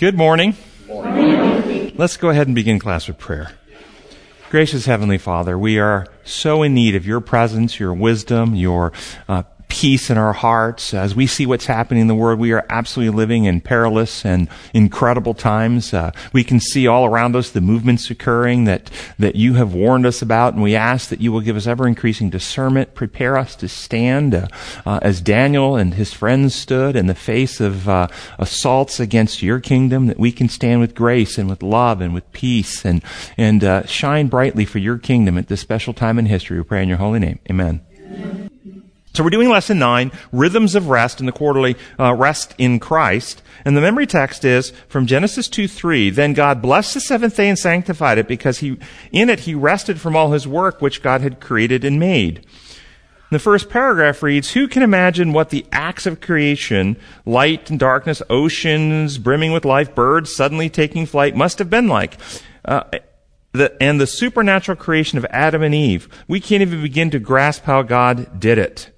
Good morning. morning. Let's go ahead and begin class with prayer. Gracious Heavenly Father, we are so in need of your presence, your wisdom, your uh, peace in our hearts. As we see what's happening in the world, we are absolutely living in perilous and incredible times. Uh, we can see all around us the movements occurring that, that you have warned us about, and we ask that you will give us ever increasing discernment, prepare us to stand uh, uh, as Daniel and his friends stood in the face of uh, assaults against your kingdom, that we can stand with grace and with love and with peace and, and uh, shine brightly for your kingdom at this special time in history. We pray in your holy name. Amen. Amen. So we're doing lesson nine, rhythms of rest in the quarterly uh, rest in Christ. And the memory text is from Genesis 2 3. Then God blessed the seventh day and sanctified it because he, in it he rested from all his work which God had created and made. The first paragraph reads, Who can imagine what the acts of creation, light and darkness, oceans brimming with life, birds suddenly taking flight, must have been like? Uh, the, and the supernatural creation of Adam and Eve. We can't even begin to grasp how God did it.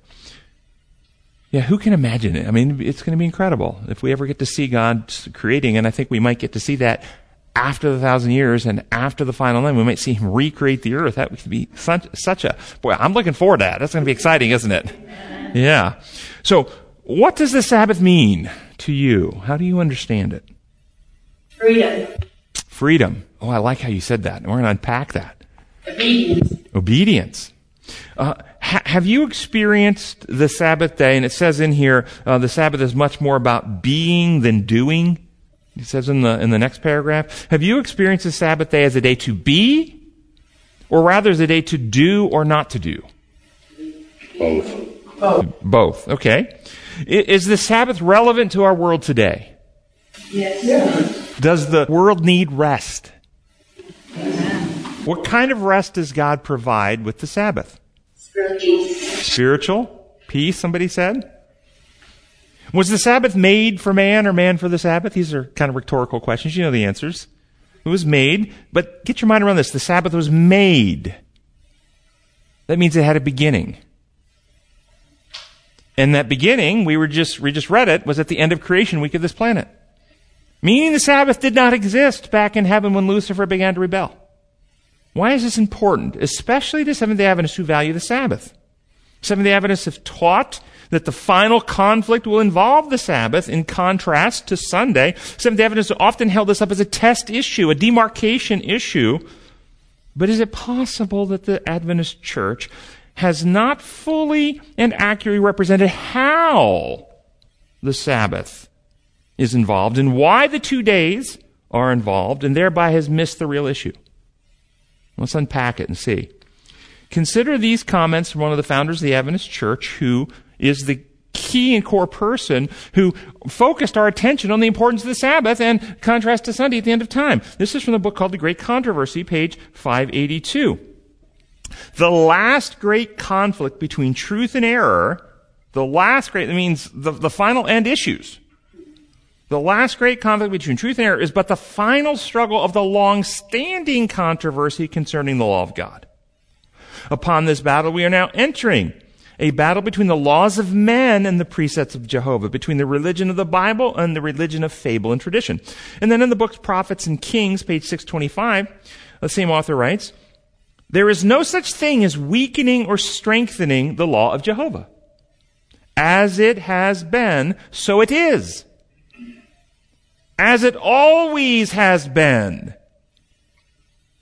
Yeah, who can imagine it? I mean, it's going to be incredible if we ever get to see God creating, and I think we might get to see that after the thousand years and after the final end. We might see Him recreate the earth. That would be such, such a boy. I'm looking forward to that. That's going to be exciting, isn't it? Yeah. So, what does the Sabbath mean to you? How do you understand it? Freedom. Freedom. Oh, I like how you said that. And We're going to unpack that. Obedience. Obedience. Uh, ha- have you experienced the Sabbath day? And it says in here, uh, the Sabbath is much more about being than doing. It says in the in the next paragraph. Have you experienced the Sabbath day as a day to be, or rather as a day to do or not to do? Both. Both. Both. Okay. Is the Sabbath relevant to our world today? Yes. yes. Does the world need rest? What kind of rest does God provide with the Sabbath? Spiritual. Peace, somebody said? Was the Sabbath made for man or man for the Sabbath? These are kind of rhetorical questions. You know the answers. It was made, but get your mind around this. The Sabbath was made. That means it had a beginning. And that beginning, we were just, we just read it, was at the end of creation week of this planet. Meaning the Sabbath did not exist back in heaven when Lucifer began to rebel. Why is this important? Especially to Seventh day Adventists who value the Sabbath. Seventh day Adventists have taught that the final conflict will involve the Sabbath in contrast to Sunday. Seventh day Adventists often held this up as a test issue, a demarcation issue. But is it possible that the Adventist church has not fully and accurately represented how the Sabbath is involved and why the two days are involved and thereby has missed the real issue? Let's unpack it and see. Consider these comments from one of the founders of the Adventist Church who is the key and core person who focused our attention on the importance of the Sabbath and contrast to Sunday at the end of time. This is from the book called The Great Controversy, page 582. The last great conflict between truth and error, the last great, that means the, the final end issues, the last great conflict between truth and error is but the final struggle of the long-standing controversy concerning the law of God. Upon this battle we are now entering. A battle between the laws of men and the precepts of Jehovah, between the religion of the Bible and the religion of fable and tradition. And then in the books Prophets and Kings, page 625, the same author writes, There is no such thing as weakening or strengthening the law of Jehovah. As it has been, so it is as it always has been.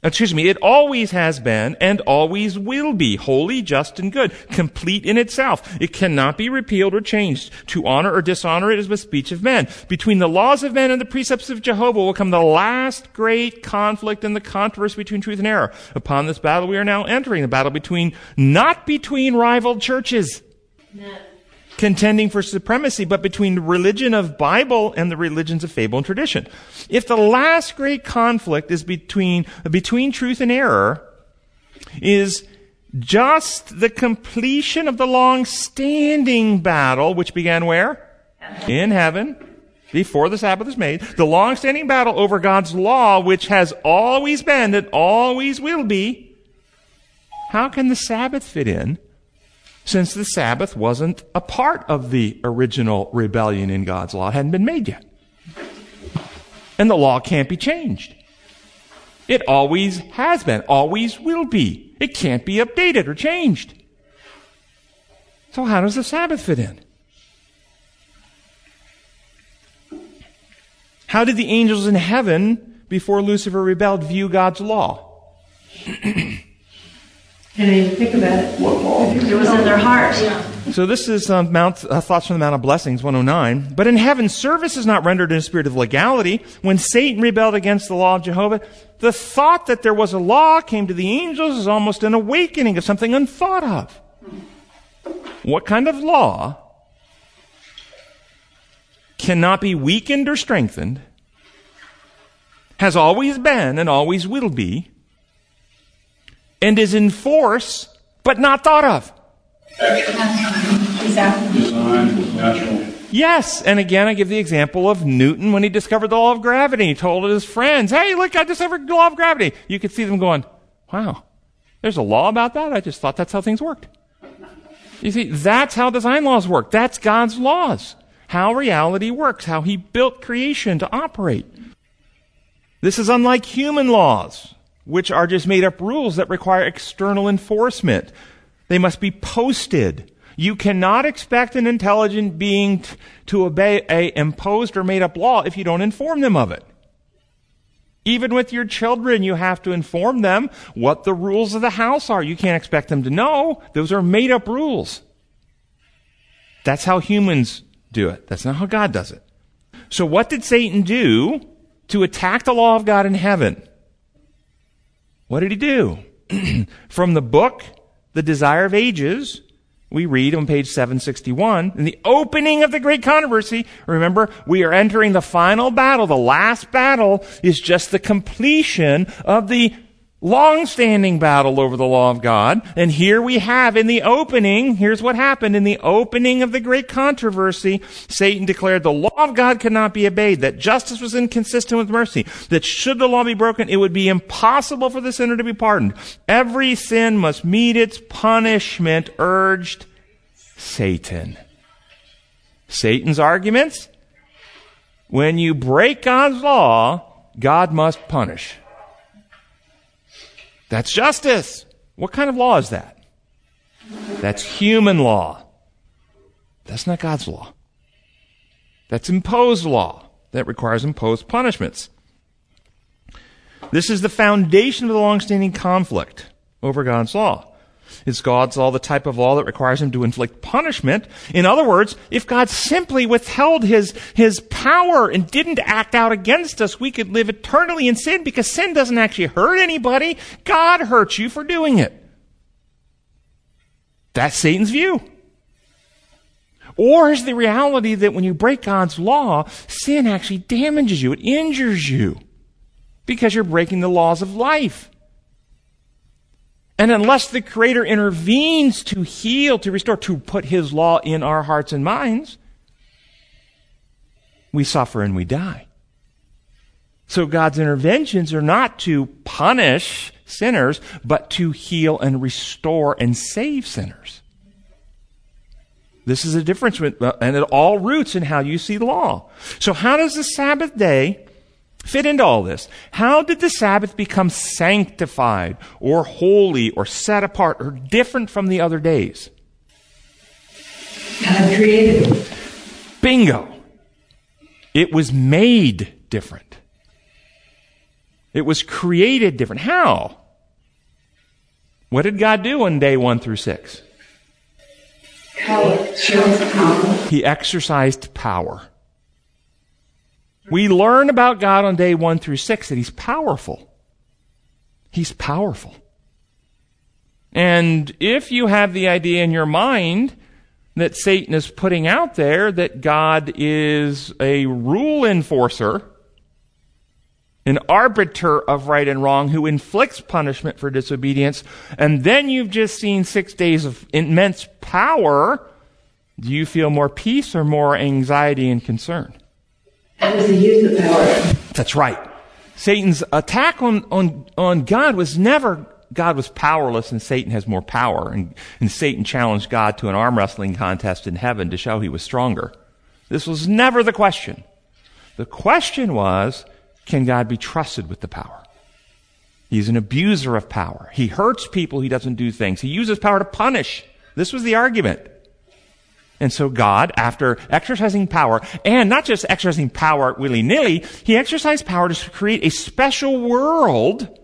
Excuse me, it always has been and always will be holy, just, and good, complete in itself. It cannot be repealed or changed. To honor or dishonor it is the speech of men. Between the laws of men and the precepts of Jehovah will come the last great conflict and the controversy between truth and error. Upon this battle we are now entering, the battle between, not between rival churches. No contending for supremacy, but between the religion of Bible and the religions of fable and tradition. If the last great conflict is between, between truth and error, is just the completion of the long-standing battle, which began where? In heaven, before the Sabbath is made. The long-standing battle over God's law, which has always been and always will be. How can the Sabbath fit in since the Sabbath wasn't a part of the original rebellion in God's law, it hadn't been made yet. And the law can't be changed. It always has been, always will be. It can't be updated or changed. So how does the Sabbath fit in? How did the angels in heaven, before Lucifer rebelled, view God's law? And then you think about it. It was in their heart. So this is um, Mount, uh, thoughts from the Mount of Blessings, 109. But in heaven, service is not rendered in a spirit of legality. When Satan rebelled against the law of Jehovah, the thought that there was a law came to the angels as almost an awakening of something unthought of. What kind of law cannot be weakened or strengthened, has always been and always will be, and is in force but not thought of? Yes, and again, I give the example of Newton when he discovered the law of gravity. He told his friends, "Hey, look, I discovered the law of gravity." You could see them going, "Wow, there's a law about that. I just thought that's how things worked." You see, that's how design laws work. That's God's laws. How reality works, how He built creation to operate. This is unlike human laws, which are just made up rules that require external enforcement. They must be posted. You cannot expect an intelligent being t- to obey a imposed or made up law if you don't inform them of it. Even with your children, you have to inform them what the rules of the house are. You can't expect them to know. Those are made up rules. That's how humans do it. That's not how God does it. So what did Satan do to attack the law of God in heaven? What did he do? From the book, The Desire of Ages, we read on page 761, in the opening of the great controversy, remember, we are entering the final battle. The last battle is just the completion of the long-standing battle over the law of God. And here we have in the opening, here's what happened. In the opening of the great controversy, Satan declared the law of God could not be obeyed, that justice was inconsistent with mercy, that should the law be broken, it would be impossible for the sinner to be pardoned. Every sin must meet its punishment, urged Satan. Satan's arguments? When you break God's law, God must punish. That's justice. What kind of law is that? That's human law. That's not God's law. That's imposed law that requires imposed punishments. This is the foundation of the long-standing conflict over God's law. Is God's law the type of law that requires him to inflict punishment? In other words, if God simply withheld his, his power and didn't act out against us, we could live eternally in sin because sin doesn't actually hurt anybody. God hurts you for doing it. That's Satan's view. Or is the reality that when you break God's law, sin actually damages you, it injures you because you're breaking the laws of life. And unless the Creator intervenes to heal, to restore, to put His law in our hearts and minds, we suffer and we die. So God's interventions are not to punish sinners, but to heal and restore and save sinners. This is a difference, with, uh, and it all roots in how you see the law. So how does the Sabbath day fit into all this? How did the Sabbath become sanctified or holy or set apart or different from the other days? God created it. Bingo. It was made different. It was created different. How? What did God do on day one through six? Power. Shows power. He exercised power. We learn about God on day one through six that He's powerful. He's powerful. And if you have the idea in your mind that Satan is putting out there that God is a rule enforcer, an arbiter of right and wrong who inflicts punishment for disobedience, and then you've just seen six days of immense power, do you feel more peace or more anxiety and concern? The of power. That's right. Satan's attack on, on, on God was never God was powerless and Satan has more power. And, and Satan challenged God to an arm wrestling contest in heaven to show he was stronger. This was never the question. The question was, can God be trusted with the power. He's an abuser of power. He hurts people. He doesn't do things. He uses power to punish. This was the argument. And so God, after exercising power, and not just exercising power willy-nilly, he exercised power to create a special world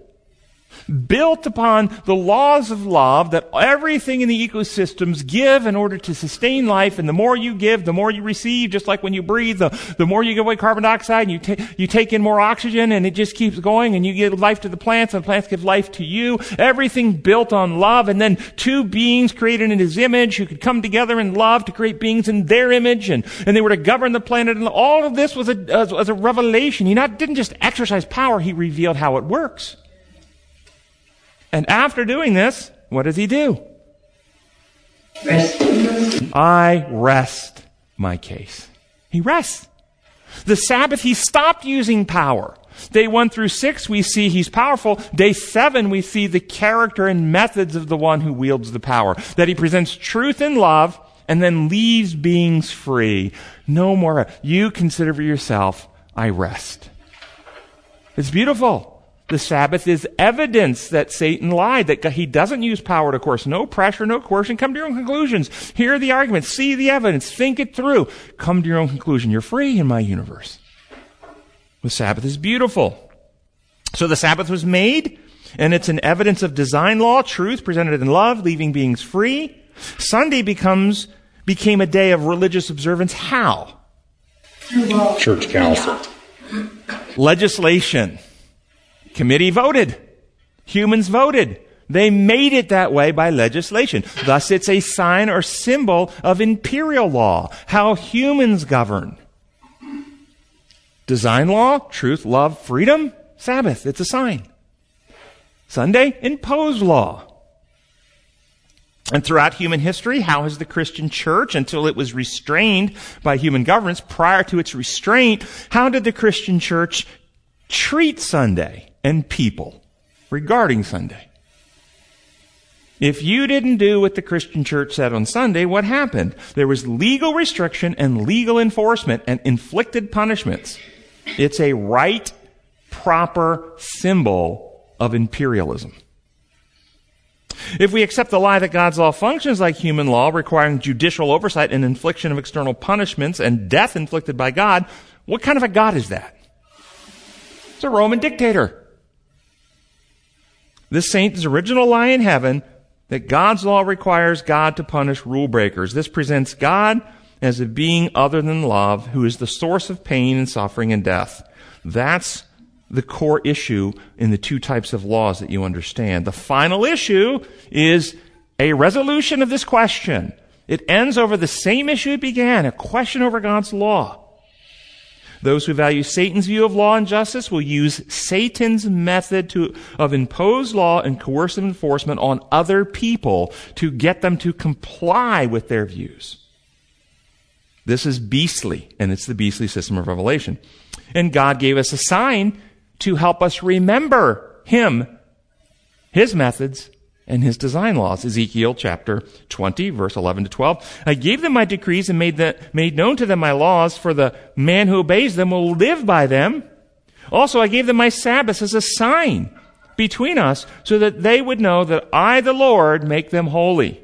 built upon the laws of love that everything in the ecosystems give in order to sustain life. And the more you give, the more you receive, just like when you breathe, the, the more you give away carbon dioxide and you, ta- you take in more oxygen and it just keeps going and you give life to the plants and the plants give life to you. Everything built on love and then two beings created in his image who could come together in love to create beings in their image and, and they were to govern the planet and all of this was a, was a revelation. He not, didn't just exercise power, he revealed how it works. And after doing this, what does he do? Rest. I rest my case. He rests. The Sabbath, he stopped using power. Day one through six, we see he's powerful. Day seven, we see the character and methods of the one who wields the power. That he presents truth and love and then leaves beings free. No more. You consider for yourself, I rest. It's beautiful. The Sabbath is evidence that Satan lied, that he doesn't use power to coerce. No pressure, no coercion. Come to your own conclusions. Hear the arguments. See the evidence. Think it through. Come to your own conclusion. You're free in my universe. The Sabbath is beautiful. So the Sabbath was made, and it's an evidence of design law, truth presented in love, leaving beings free. Sunday becomes, became a day of religious observance. How? Church council. Legislation. Committee voted. Humans voted. They made it that way by legislation. Thus, it's a sign or symbol of imperial law, how humans govern. Design law, truth, love, freedom, Sabbath, it's a sign. Sunday, imposed law. And throughout human history, how has the Christian church, until it was restrained by human governments, prior to its restraint, how did the Christian church treat Sunday? And people regarding Sunday. If you didn't do what the Christian church said on Sunday, what happened? There was legal restriction and legal enforcement and inflicted punishments. It's a right, proper symbol of imperialism. If we accept the lie that God's law functions like human law, requiring judicial oversight and infliction of external punishments and death inflicted by God, what kind of a God is that? It's a Roman dictator. This saint's original lie in heaven that God's law requires God to punish rule breakers. This presents God as a being other than love who is the source of pain and suffering and death. That's the core issue in the two types of laws that you understand. The final issue is a resolution of this question. It ends over the same issue it began, a question over God's law. Those who value Satan's view of law and justice will use Satan's method to, of imposed law and coercive enforcement on other people to get them to comply with their views. This is beastly, and it's the beastly system of revelation. And God gave us a sign to help us remember Him, His methods, and his design laws. Ezekiel chapter 20, verse 11 to 12. I gave them my decrees and made, the, made known to them my laws, for the man who obeys them will live by them. Also, I gave them my Sabbaths as a sign between us, so that they would know that I, the Lord, make them holy.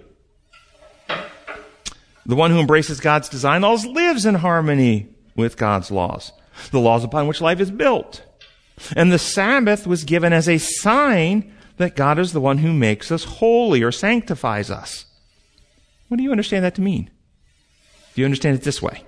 The one who embraces God's design laws lives in harmony with God's laws, the laws upon which life is built. And the Sabbath was given as a sign that God is the one who makes us holy or sanctifies us. What do you understand that to mean? Do you understand it this way?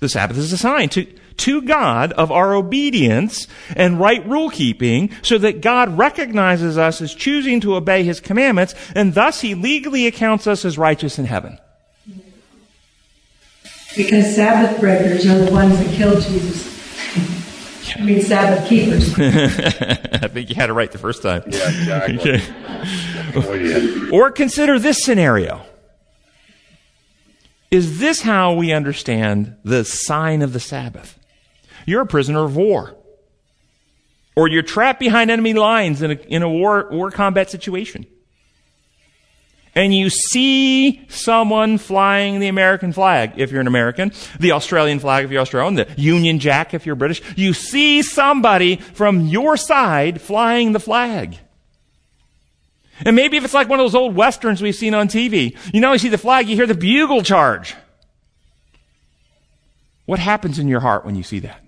The Sabbath is a sign to, to God of our obedience and right rule keeping so that God recognizes us as choosing to obey His commandments and thus He legally accounts us as righteous in heaven. Because Sabbath breakers are the ones that killed Jesus. I mean, Sabbath keepers. I think you had it right the first time. Yeah, exactly. Okay. Oh, or consider this scenario. Is this how we understand the sign of the Sabbath? You're a prisoner of war. Or you're trapped behind enemy lines in a, in a war, war combat situation. And you see someone flying the American flag, if you're an American, the Australian flag if you're Australian, the Union Jack if you're British, you see somebody from your side flying the flag. And maybe if it's like one of those old westerns we've seen on TV, you know, you see the flag, you hear the bugle charge. What happens in your heart when you see that?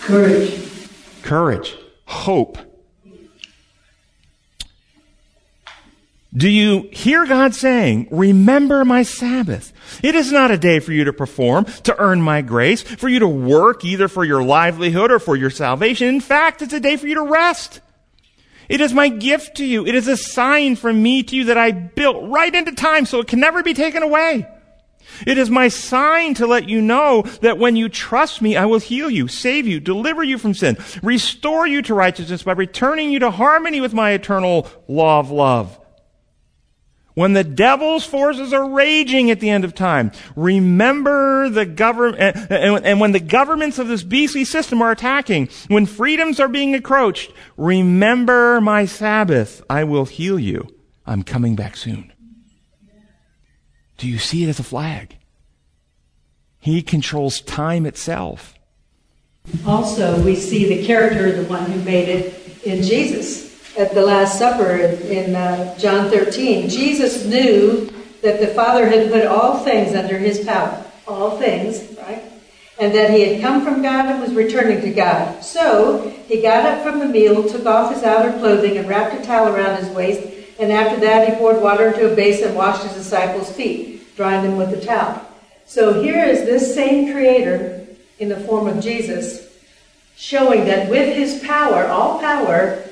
Courage. Courage. Hope. Do you hear God saying, remember my Sabbath? It is not a day for you to perform, to earn my grace, for you to work either for your livelihood or for your salvation. In fact, it's a day for you to rest. It is my gift to you. It is a sign from me to you that I built right into time so it can never be taken away. It is my sign to let you know that when you trust me, I will heal you, save you, deliver you from sin, restore you to righteousness by returning you to harmony with my eternal law of love. When the devil's forces are raging at the end of time, remember the government, and, when the governments of this beastly system are attacking, when freedoms are being encroached, remember my Sabbath. I will heal you. I'm coming back soon. Do you see it as a flag? He controls time itself. Also, we see the character of the one who made it in Jesus at the Last Supper in uh, John 13. Jesus knew that the Father had put all things under his power. All things, right? And that he had come from God and was returning to God. So he got up from the meal, took off his outer clothing, and wrapped a towel around his waist. And after that, he poured water into a basin and washed his disciples' feet, drying them with the towel. So here is this same Creator in the form of Jesus showing that with his power, all power,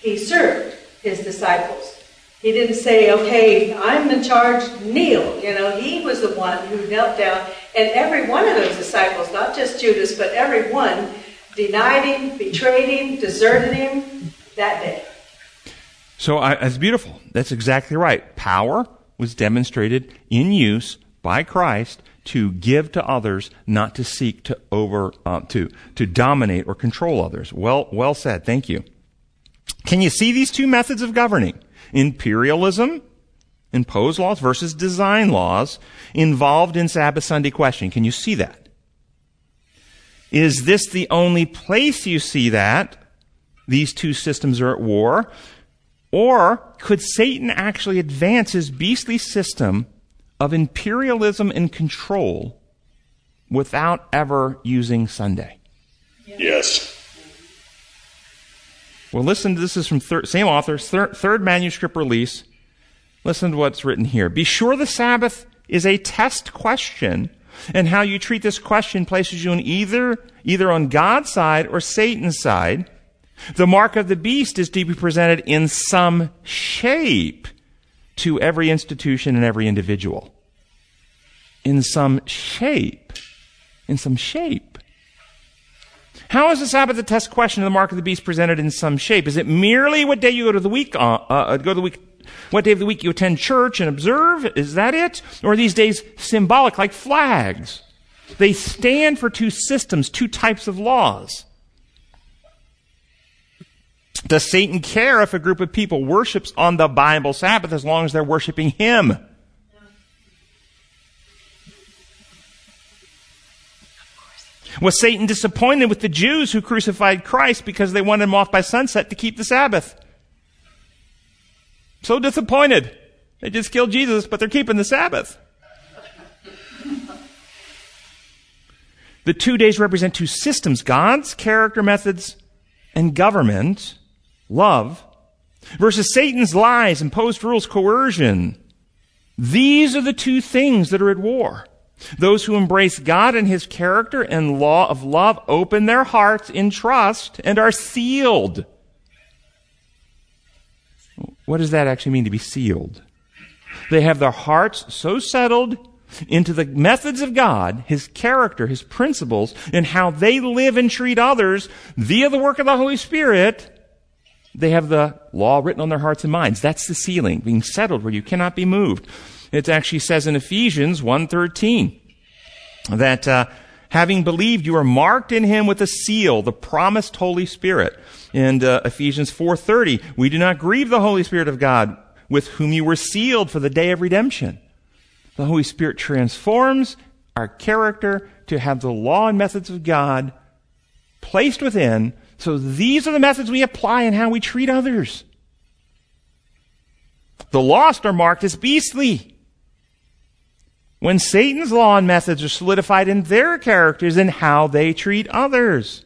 he served his disciples. He didn't say, okay, I'm in charge, kneel. You know, he was the one who knelt down. And every one of those disciples, not just Judas, but every one, denied him, betrayed him, deserted him that day. So uh, that's beautiful. That's exactly right. Power was demonstrated in use by Christ to give to others, not to seek to over uh, to to dominate or control others. Well, well said. Thank you. Can you see these two methods of governing? Imperialism, imposed laws versus design laws involved in Sabbath Sunday question. Can you see that? Is this the only place you see that? These two systems are at war. Or could Satan actually advance his beastly system of imperialism and control without ever using Sunday? Yes. Well, listen, this is from same author, thir- third manuscript release. Listen to what's written here. Be sure the Sabbath is a test question, and how you treat this question places you on either, either on God's side or Satan's side. The mark of the beast is to be presented in some shape to every institution and every individual. In some shape. In some shape. How is the Sabbath a test question of the mark of the beast presented in some shape? Is it merely what day you go to the week, uh, uh, go to the week, what day of the week you attend church and observe? Is that it? Or are these days symbolic, like flags? They stand for two systems, two types of laws. Does Satan care if a group of people worships on the Bible Sabbath as long as they're worshiping him? Was Satan disappointed with the Jews who crucified Christ because they wanted him off by sunset to keep the Sabbath? So disappointed. They just killed Jesus, but they're keeping the Sabbath. The two days represent two systems God's character methods and government, love, versus Satan's lies, imposed rules, coercion. These are the two things that are at war. Those who embrace God and His character and law of love open their hearts in trust and are sealed. What does that actually mean to be sealed? They have their hearts so settled into the methods of God, His character, His principles, and how they live and treat others via the work of the Holy Spirit. They have the law written on their hearts and minds. That's the sealing, being settled where you cannot be moved. It actually says in Ephesians 1.13 that uh, having believed you are marked in him with a seal, the promised Holy Spirit. In uh, Ephesians 4.30, we do not grieve the Holy Spirit of God with whom you were sealed for the day of redemption. The Holy Spirit transforms our character to have the law and methods of God placed within. So these are the methods we apply in how we treat others. The lost are marked as beastly. When Satan's law and methods are solidified in their characters and how they treat others.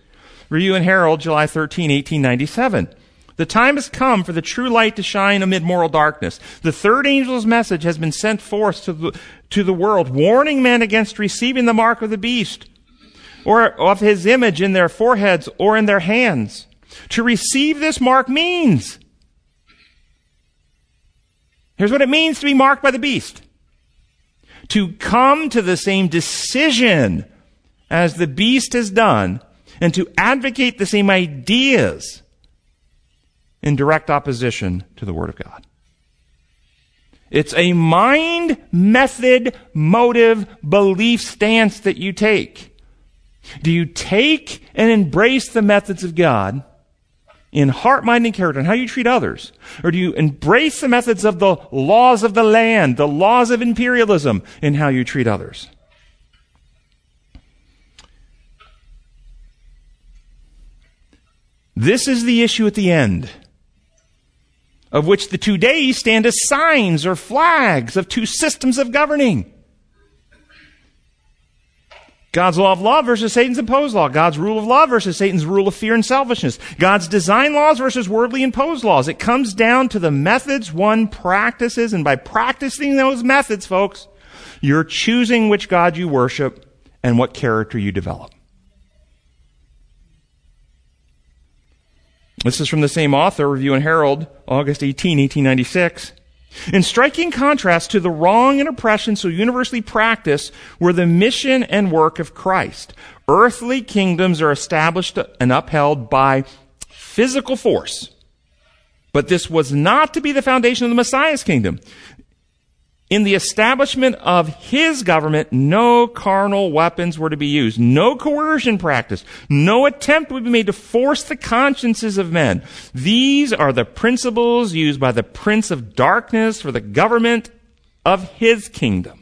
Review and Herald, July 13, 1897. The time has come for the true light to shine amid moral darkness. The third angel's message has been sent forth to the, to the world, warning men against receiving the mark of the beast or of his image in their foreheads or in their hands. To receive this mark means. Here's what it means to be marked by the beast. To come to the same decision as the beast has done and to advocate the same ideas in direct opposition to the Word of God. It's a mind, method, motive, belief stance that you take. Do you take and embrace the methods of God in heart, mind, and character and how you treat others? Or do you embrace the methods of the laws of the land, the laws of imperialism in how you treat others? This is the issue at the end of which the two days stand as signs or flags of two systems of governing. God's law of love versus Satan's imposed law. God's rule of law versus Satan's rule of fear and selfishness. God's design laws versus worldly imposed laws. It comes down to the methods one practices, and by practicing those methods, folks, you're choosing which God you worship and what character you develop. This is from the same author, Review and Herald, August 18, 1896. In striking contrast to the wrong and oppression so universally practiced were the mission and work of Christ. Earthly kingdoms are established and upheld by physical force. But this was not to be the foundation of the Messiah's kingdom. In the establishment of his government, no carnal weapons were to be used, no coercion practiced, no attempt would be made to force the consciences of men. These are the principles used by the prince of darkness for the government of his kingdom.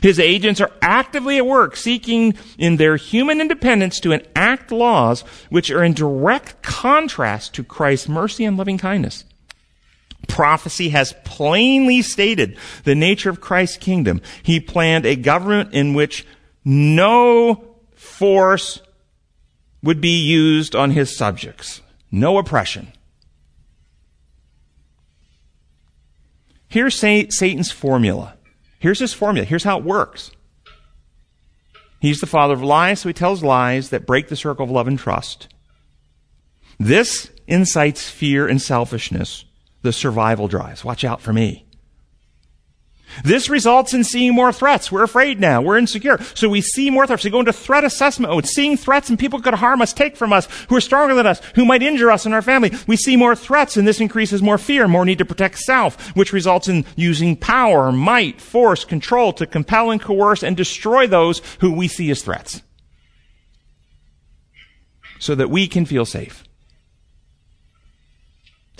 His agents are actively at work seeking in their human independence to enact laws which are in direct contrast to Christ's mercy and loving kindness. Prophecy has plainly stated the nature of Christ's kingdom. He planned a government in which no force would be used on his subjects. No oppression. Here's Satan's formula. Here's his formula. Here's how it works. He's the father of lies, so he tells lies that break the circle of love and trust. This incites fear and selfishness the survival drives. Watch out for me. This results in seeing more threats. We're afraid now. We're insecure. So we see more threats. We go into threat assessment mode, seeing threats and people could harm us, take from us, who are stronger than us, who might injure us and our family. We see more threats and this increases more fear, more need to protect self, which results in using power, might, force, control to compel and coerce and destroy those who we see as threats. So that we can feel safe.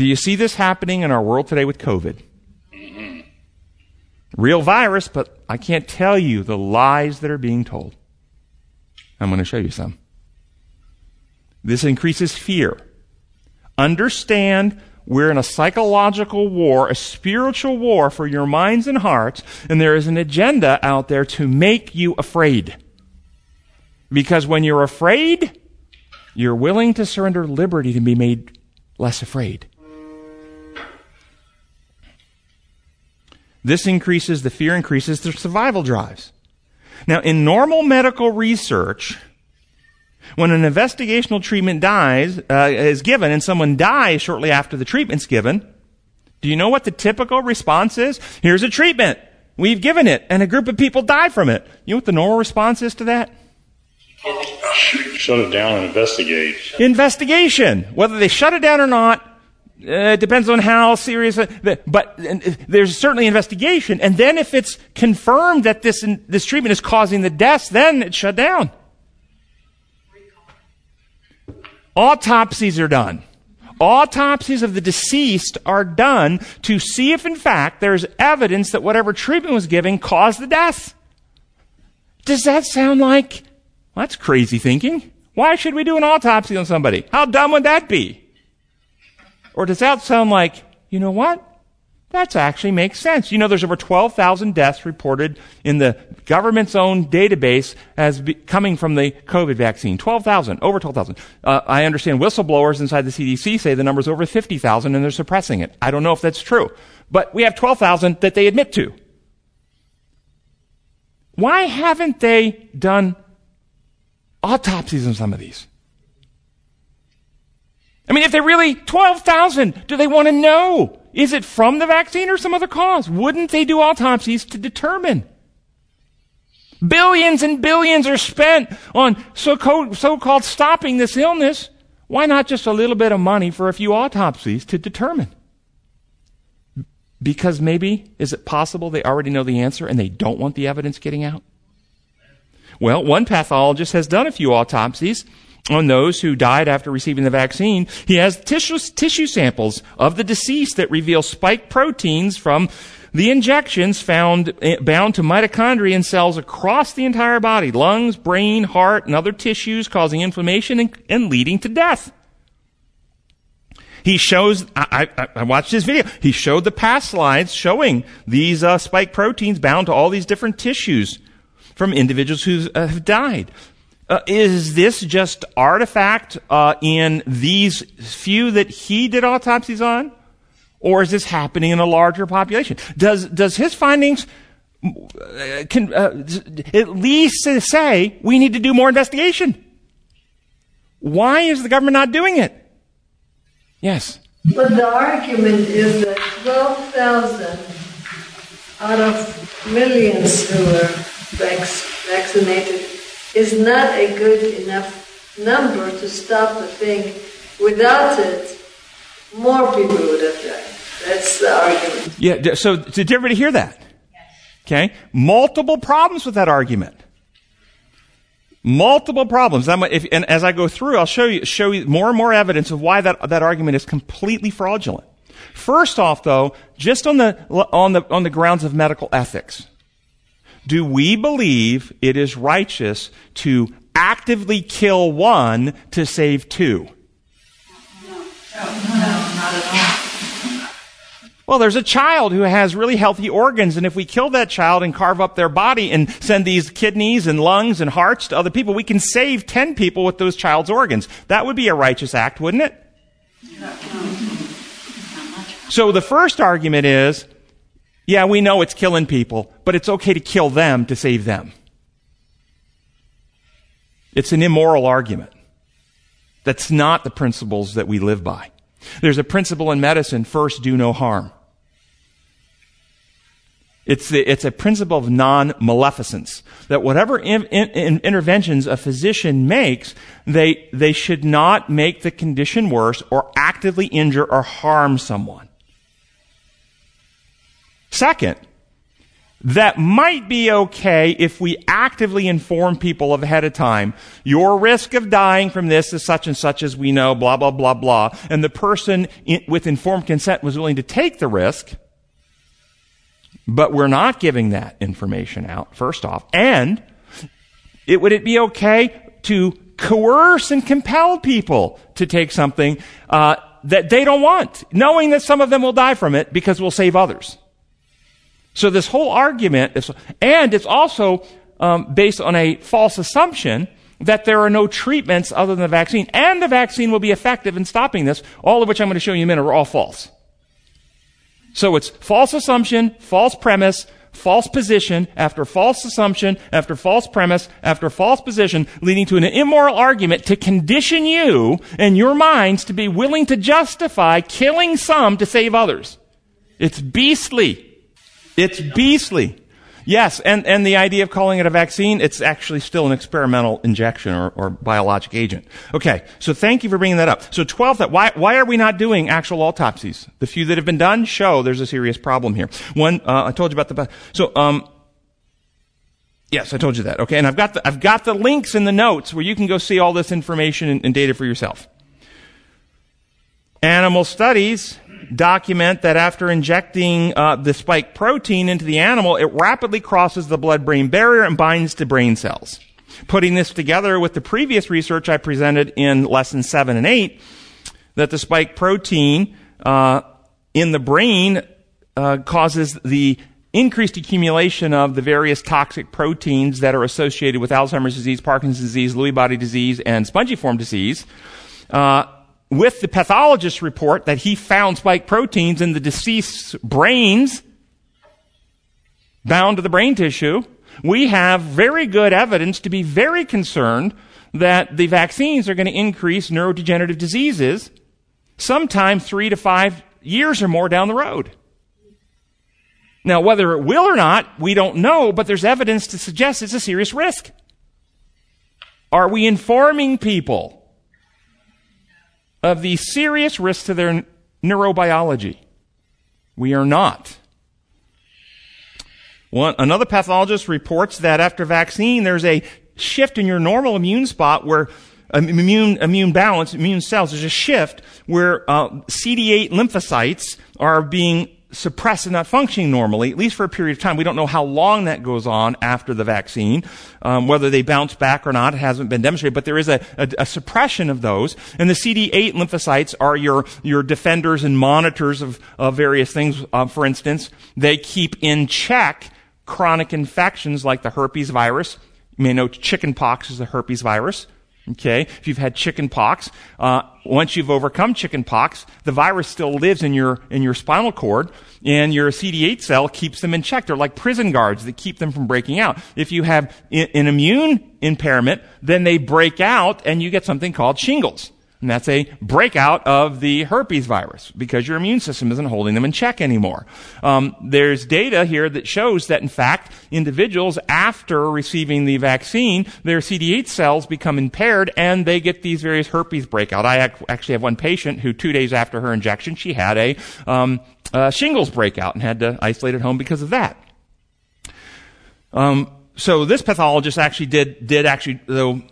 Do you see this happening in our world today with COVID? Real virus, but I can't tell you the lies that are being told. I'm going to show you some. This increases fear. Understand we're in a psychological war, a spiritual war for your minds and hearts, and there is an agenda out there to make you afraid. Because when you're afraid, you're willing to surrender liberty to be made less afraid. This increases the fear, increases the survival drives. Now, in normal medical research, when an investigational treatment dies, uh, is given and someone dies shortly after the treatment's given, do you know what the typical response is? Here's a treatment. We've given it, and a group of people die from it. You know what the normal response is to that? Shut it down and investigate. Investigation. Whether they shut it down or not, uh, it depends on how serious, but there's certainly investigation. And then if it's confirmed that this, this treatment is causing the deaths, then it's shut down. Autopsies are done. Autopsies of the deceased are done to see if in fact there's evidence that whatever treatment was given caused the death. Does that sound like, well, that's crazy thinking? Why should we do an autopsy on somebody? How dumb would that be? Or does that sound like, you know what? That actually makes sense. You know, there's over 12,000 deaths reported in the government's own database as be, coming from the COVID vaccine. 12,000, over 12,000. Uh, I understand whistleblowers inside the CDC say the number's over 50,000 and they're suppressing it. I don't know if that's true. But we have 12,000 that they admit to. Why haven't they done autopsies on some of these? I mean, if they're really 12,000, do they want to know? Is it from the vaccine or some other cause? Wouldn't they do autopsies to determine? Billions and billions are spent on so-called, so-called stopping this illness. Why not just a little bit of money for a few autopsies to determine? Because maybe, is it possible they already know the answer and they don't want the evidence getting out? Well, one pathologist has done a few autopsies on those who died after receiving the vaccine. He has tissue, tissue samples of the deceased that reveal spike proteins from the injections found eh, bound to mitochondria in cells across the entire body, lungs, brain, heart, and other tissues, causing inflammation and, and leading to death. He shows, I, I, I, watched his video. He showed the past slides showing these uh, spike proteins bound to all these different tissues from individuals who uh, have died. Uh, is this just artifact uh, in these few that he did autopsies on? Or is this happening in a larger population? Does, does his findings uh, can, uh, at least say we need to do more investigation? Why is the government not doing it? Yes. But the argument is that 12,000 out of millions who were vac- vaccinated is not a good enough number to stop the thing. Without it, more people would have died. That's the argument. Yeah, so did everybody hear that? Okay? Multiple problems with that argument. Multiple problems. If, and as I go through, I'll show you, show you more and more evidence of why that, that argument is completely fraudulent. First off, though, just on the, on the, on the grounds of medical ethics. Do we believe it is righteous to actively kill one to save two? No, no. Well, there's a child who has really healthy organs, and if we kill that child and carve up their body and send these kidneys and lungs and hearts to other people, we can save 10 people with those child's organs. That would be a righteous act, wouldn't it? So the first argument is yeah, we know it's killing people, but it's okay to kill them to save them. It's an immoral argument. That's not the principles that we live by. There's a principle in medicine, first do no harm. It's, the, it's a principle of non-maleficence. That whatever in, in, interventions a physician makes, they, they should not make the condition worse or actively injure or harm someone. Second, that might be okay if we actively inform people ahead of time. Your risk of dying from this is such and such as we know, blah, blah, blah, blah. And the person in, with informed consent was willing to take the risk. But we're not giving that information out, first off. And it, would it be okay to coerce and compel people to take something uh, that they don't want, knowing that some of them will die from it because we'll save others? So this whole argument is, and it's also um, based on a false assumption that there are no treatments other than the vaccine, and the vaccine will be effective in stopping this, all of which I'm going to show you in a minute are all false. So it's false assumption, false premise, false position after false assumption after false premise after false position, leading to an immoral argument to condition you and your minds to be willing to justify killing some to save others. It's beastly. It's beastly. Yes, and, and the idea of calling it a vaccine, it's actually still an experimental injection or, or biologic agent. Okay, so thank you for bringing that up. So 12th, that, why, why are we not doing actual autopsies? The few that have been done show there's a serious problem here. One, uh, I told you about the, so, um, yes, I told you that. Okay, and I've got the, I've got the links in the notes where you can go see all this information and, and data for yourself. Animal studies document that after injecting uh, the spike protein into the animal, it rapidly crosses the blood-brain barrier and binds to brain cells. Putting this together with the previous research I presented in lesson seven and eight, that the spike protein uh, in the brain uh, causes the increased accumulation of the various toxic proteins that are associated with Alzheimer's disease, Parkinson's disease, Lewy body disease, and spongiform disease. Uh, with the pathologist's report that he found spike proteins in the deceased's brains bound to the brain tissue, we have very good evidence to be very concerned that the vaccines are going to increase neurodegenerative diseases sometime three to five years or more down the road. Now, whether it will or not, we don't know, but there's evidence to suggest it's a serious risk. Are we informing people of the serious risks to their neurobiology? We are not. One, another pathologist reports that after vaccine, there's a shift in your normal immune spot where immune, immune balance, immune cells, there's a shift where uh, CD8 lymphocytes are being suppressed and not functioning normally, at least for a period of time. We don't know how long that goes on after the vaccine, um, whether they bounce back or not. It hasn't been demonstrated, but there is a, a, a suppression of those. And the CD8 lymphocytes are your your defenders and monitors of, of various things. Uh, for instance, they keep in check chronic infections like the herpes virus. You may know chickenpox is the herpes virus. Okay, if you've had chicken pox, uh, once you've overcome chicken pox, the virus still lives in your in your spinal cord, and your CD8 cell keeps them in check. They're like prison guards that keep them from breaking out. If you have an immune impairment, then they break out, and you get something called shingles. And that's a breakout of the herpes virus because your immune system isn't holding them in check anymore. Um, there's data here that shows that, in fact, individuals after receiving the vaccine, their CD8 cells become impaired and they get these various herpes breakout. I ac- actually have one patient who, two days after her injection, she had a, um, a shingles breakout and had to isolate at home because of that. Um, so this pathologist actually did did actually though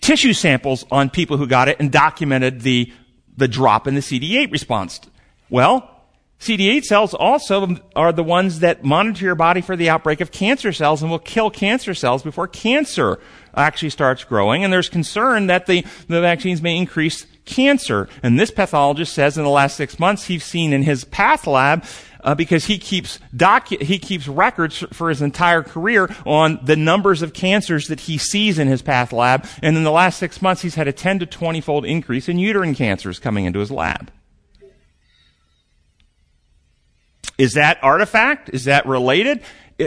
tissue samples on people who got it and documented the, the drop in the CD8 response. Well, CD8 cells also are the ones that monitor your body for the outbreak of cancer cells and will kill cancer cells before cancer actually starts growing. And there's concern that the, the vaccines may increase cancer. And this pathologist says in the last six months he's seen in his path lab uh, because he keeps docu- he keeps records for his entire career on the numbers of cancers that he sees in his path lab. And in the last six months, he's had a 10 to 20 fold increase in uterine cancers coming into his lab. Is that artifact? Is that related?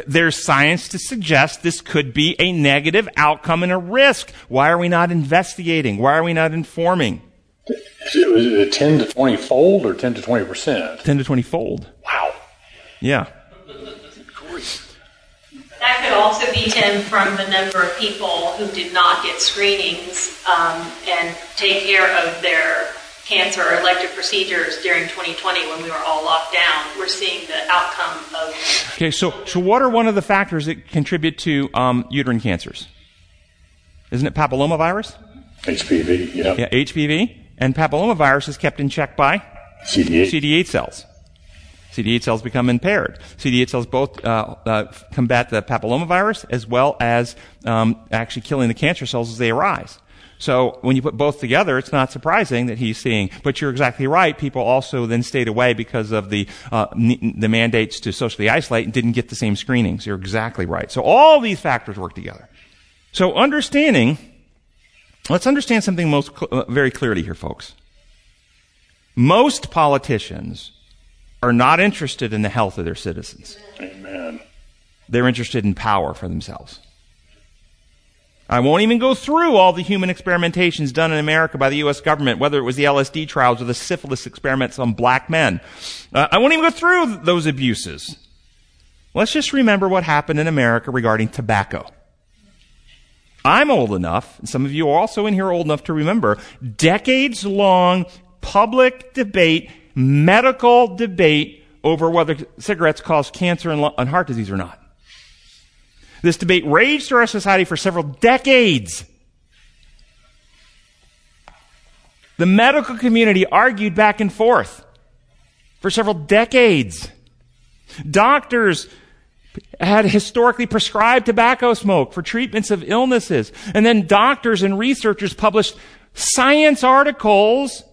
There's science to suggest this could be a negative outcome and a risk. Why are we not investigating? Why are we not informing? Was it 10 to 20 fold or 10 to 20 percent? 10 to 20 fold. Wow. Yeah. That could also be, 10 from the number of people who did not get screenings um, and take care of their cancer or elective procedures during 2020 when we were all locked down. We're seeing the outcome of. Okay, so so what are one of the factors that contribute to um, uterine cancers? Isn't it papillomavirus? HPV, yeah. Yeah, HPV. And papillomavirus is kept in check by CD8. CD8 cells. CD8 cells become impaired. CD8 cells both uh, uh, combat the papillomavirus as well as um, actually killing the cancer cells as they arise. So when you put both together, it's not surprising that he's seeing. But you're exactly right. People also then stayed away because of the uh, the mandates to socially isolate and didn't get the same screenings. You're exactly right. So all these factors work together. So understanding Let's understand something most cl- uh, very clearly here, folks. Most politicians are not interested in the health of their citizens. Amen. They're interested in power for themselves. I won't even go through all the human experimentations done in America by the U.S. government, whether it was the LSD trials or the syphilis experiments on black men. Uh, I won't even go through those abuses. Let's just remember what happened in America regarding tobacco. I'm old enough, and some of you are also in here old enough to remember, decades long public debate, medical debate over whether cigarettes cause cancer and, heart disease or not. This debate raged through our society for several decades. The medical community argued back and forth for several decades. Doctors had historically prescribed tobacco smoke for treatments of illnesses. And then doctors and researchers published science articles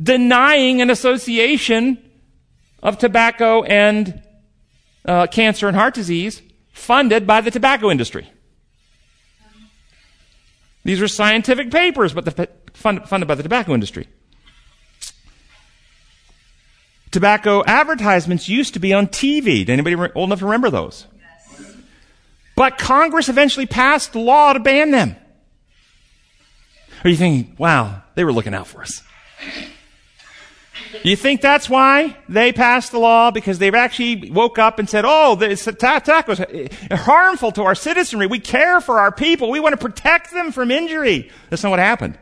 denying an association of tobacco and uh, cancer and heart disease funded by the tobacco industry. These were scientific papers, but the, fund, funded by the tobacco industry. Tobacco advertisements used to be on TV. Did anybody old enough to remember those? But Congress eventually passed a law to ban them. Are you thinking, wow, they were looking out for us? You think that's why they passed the law? Because they've actually woke up and said, oh, this attack was harmful to our citizenry. We care for our people. We want to protect them from injury. That's not what happened.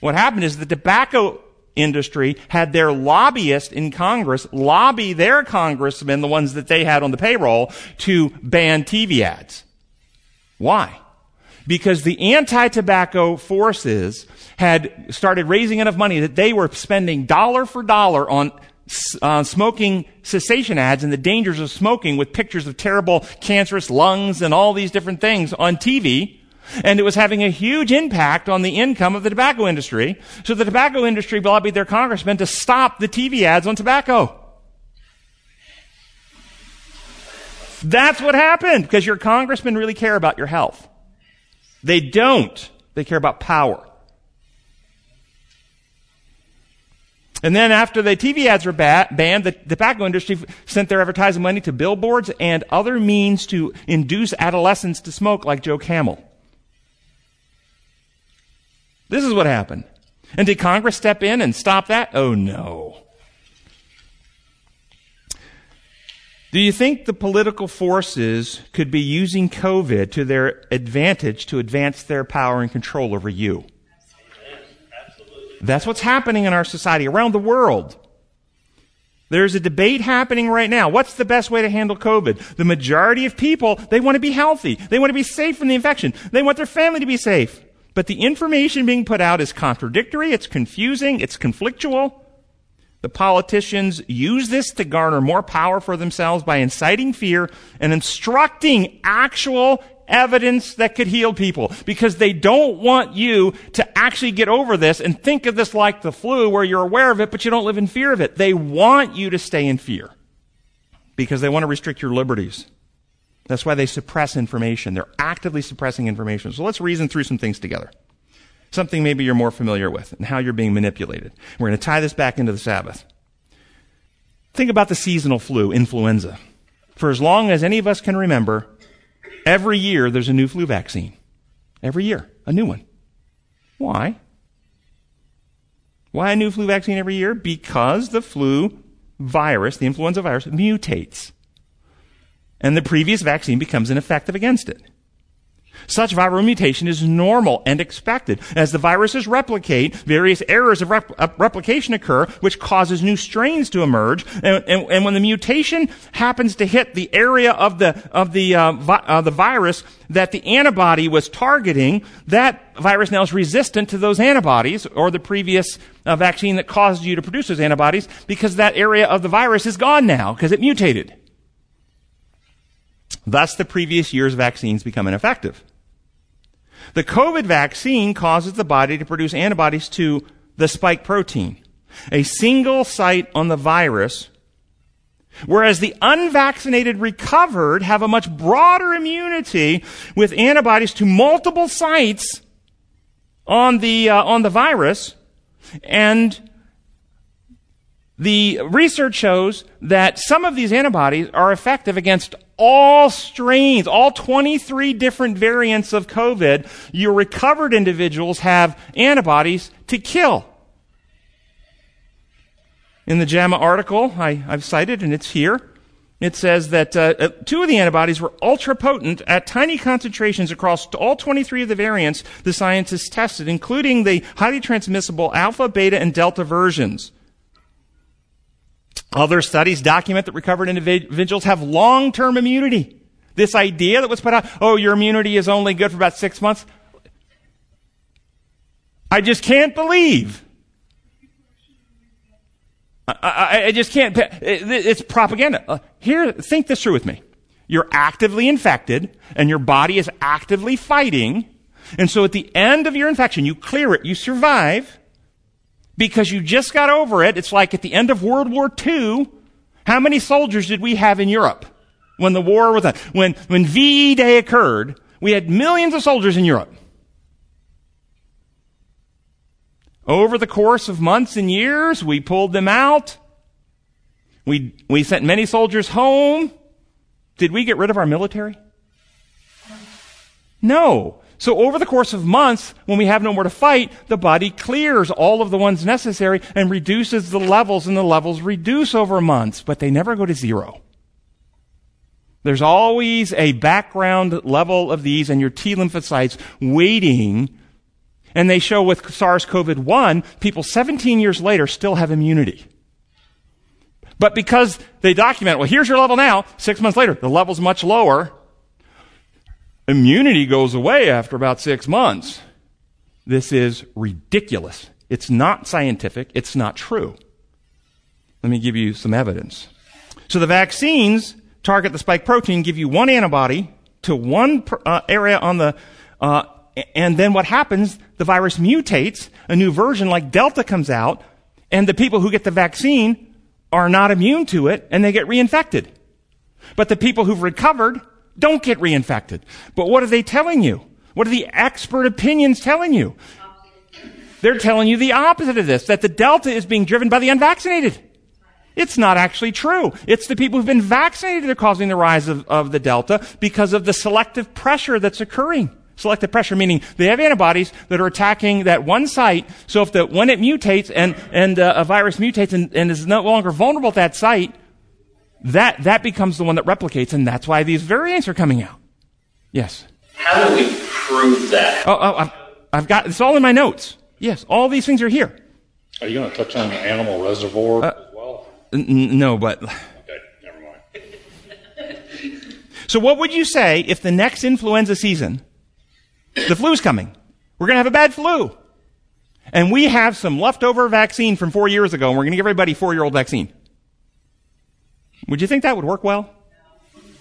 What happened is the tobacco industry had their lobbyists in Congress lobby their congressmen, the ones that they had on the payroll, to ban TV ads. Why? Because the anti-tobacco forces had started raising enough money that they were spending dollar for dollar on uh, smoking cessation ads and the dangers of smoking with pictures of terrible cancerous lungs and all these different things on TV. And it was having a huge impact on the income of the tobacco industry. So the tobacco industry lobbied their congressmen to stop the TV ads on tobacco. That's what happened because your congressmen really care about your health. They don't. They care about power. And then after the TV ads were ba- banned, the tobacco industry sent their advertising money to billboards and other means to induce adolescents to smoke like Joe Camel. This is what happened. And did Congress step in and stop that? Oh no. Do you think the political forces could be using COVID to their advantage to advance their power and control over you? Absolutely. That's what's happening in our society around the world. There's a debate happening right now. What's the best way to handle COVID? The majority of people, they want to be healthy. They want to be safe from the infection. They want their family to be safe. But the information being put out is contradictory, it's confusing, it's conflictual. The politicians use this to garner more power for themselves by inciting fear and instructing actual evidence that could heal people because they don't want you to actually get over this and think of this like the flu where you're aware of it but you don't live in fear of it. They want you to stay in fear because they want to restrict your liberties. That's why they suppress information. They're actively suppressing information. So let's reason through some things together. Something maybe you're more familiar with and how you're being manipulated. We're going to tie this back into the Sabbath. Think about the seasonal flu, influenza. For as long as any of us can remember, Every year there's a new flu vaccine. Every year, a new one. Why? Why a new flu vaccine every year? Because the flu virus, the influenza virus, mutates. And the previous vaccine becomes ineffective against it. Such viral mutation is normal and expected. As the viruses replicate, various errors of rep- uh, replication occur, which causes new strains to emerge. And, and, and, when the mutation happens to hit the area of the of the uh, vi- uh, the virus that the antibody was targeting, that virus now is resistant to those antibodies or the previous uh, vaccine that caused you to produce those antibodies because that area of the virus is gone now because it mutated. Thus, the previous year's vaccines become ineffective. The COVID vaccine causes the body to produce antibodies to the spike protein, a single site on the virus, whereas the unvaccinated recovered have a much broader immunity with antibodies to multiple sites on the, uh, on the virus, and the research shows that some of these antibodies are effective against all strains, all 23 different variants of COVID. Your recovered individuals have antibodies to kill. In the JAMA article I, have cited, and it's here, it says that uh, uh, two of the antibodies were ultra potent at tiny concentrations across all 23 of the variants the scientists tested, including the highly transmissible alpha, beta, and delta versions. Other studies document that recovered individuals have long-term immunity. This idea that was put out, oh, your immunity is only good for about six months. I just can't believe I, I just can't. It, it's propaganda. Uh, here, think this through with me. You're actively infected, and your body is actively fighting. And so at the end of your infection, you clear it, you survive, because you just got over it. It's like at the end of World War II. How many soldiers did we have in Europe when the war was? When, when VE Day occurred, we had millions of soldiers in Europe. Over the course of months and years, we pulled them out. We, we sent many soldiers home. Did we get rid of our military? No. So over the course of months, when we have no more to fight, the body clears all of the ones necessary and reduces the levels, and the levels reduce over months, but they never go to zero. There's always a background level of these and your T lymphocytes waiting. And they show with SARS-CoV-1, people 17 years later still have immunity. But because they document, well, here's your level now, six months later, the level's much lower. Immunity goes away after about six months. This is ridiculous. It's not scientific. It's not true. Let me give you some evidence. So the vaccines target the spike protein, give you one antibody to one uh, area on the, uh, and then what happens? The virus mutates, a new version like Delta comes out, and the people who get the vaccine are not immune to it and they get reinfected. But the people who've recovered don't get reinfected. But what are they telling you? What are the expert opinions telling you? They're telling you the opposite of this, that the Delta is being driven by the unvaccinated. It's not actually true. It's the people who've been vaccinated that are causing the rise of, of the Delta because of the selective pressure that's occurring. Selective pressure meaning they have antibodies that are attacking that one site. So if the, when it mutates and, and uh, a virus mutates and, and is no longer vulnerable at that site, that, that becomes the one that replicates, and that's why these variants are coming out. Yes. How do we prove that? Oh, oh I've, I've got it's all in my notes. Yes, all these things are here. Are you going to touch on the animal reservoir Uh, as well? N- no, but Okay, never mind. so what would you say if the next influenza season, the flu's coming? We're going to have a bad flu, and we have some leftover vaccine from four years ago, and we're going to give everybody four-year-old vaccine. Would you think that would work well?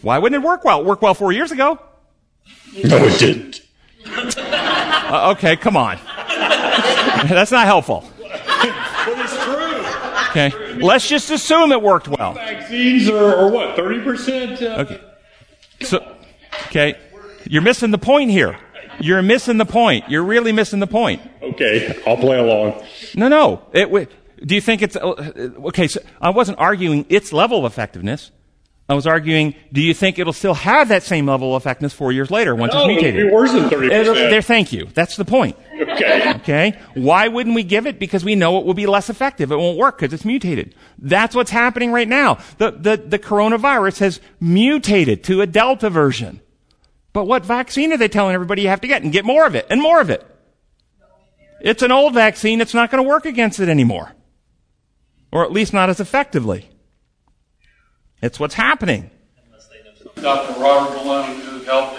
Why wouldn't it work well? It worked well four years ago. No, it didn't. Uh, okay, come on. That's not helpful. But it's true. Okay, let's just assume it worked well. Vaccines are, are what, 30%? Uh, Okay. So, okay, you're missing the point here. You're missing the point. You're really missing the point. Okay, I'll play along. No, no. It, w- do you think it's uh, okay? So I wasn't arguing its level of effectiveness. I was arguing, do you think it'll still have that same level of effectiveness four years later once No, it's it'll mutated? be worse than 30%. It'll- there, thank you. That's the point. Okay. Okay? Why wouldn't we give it? Because we know it will be less effective. It won't work because it's mutated. That's what's happening right now. The, the, the coronavirus has mutated to a Delta version. But what vaccine are they telling everybody you have to get? And get more of it, and more of it. It's an old vaccine. It's not going to work against it anymore. Or at least not as effectively. It's what's happening. Dr. Robert Malone, who helped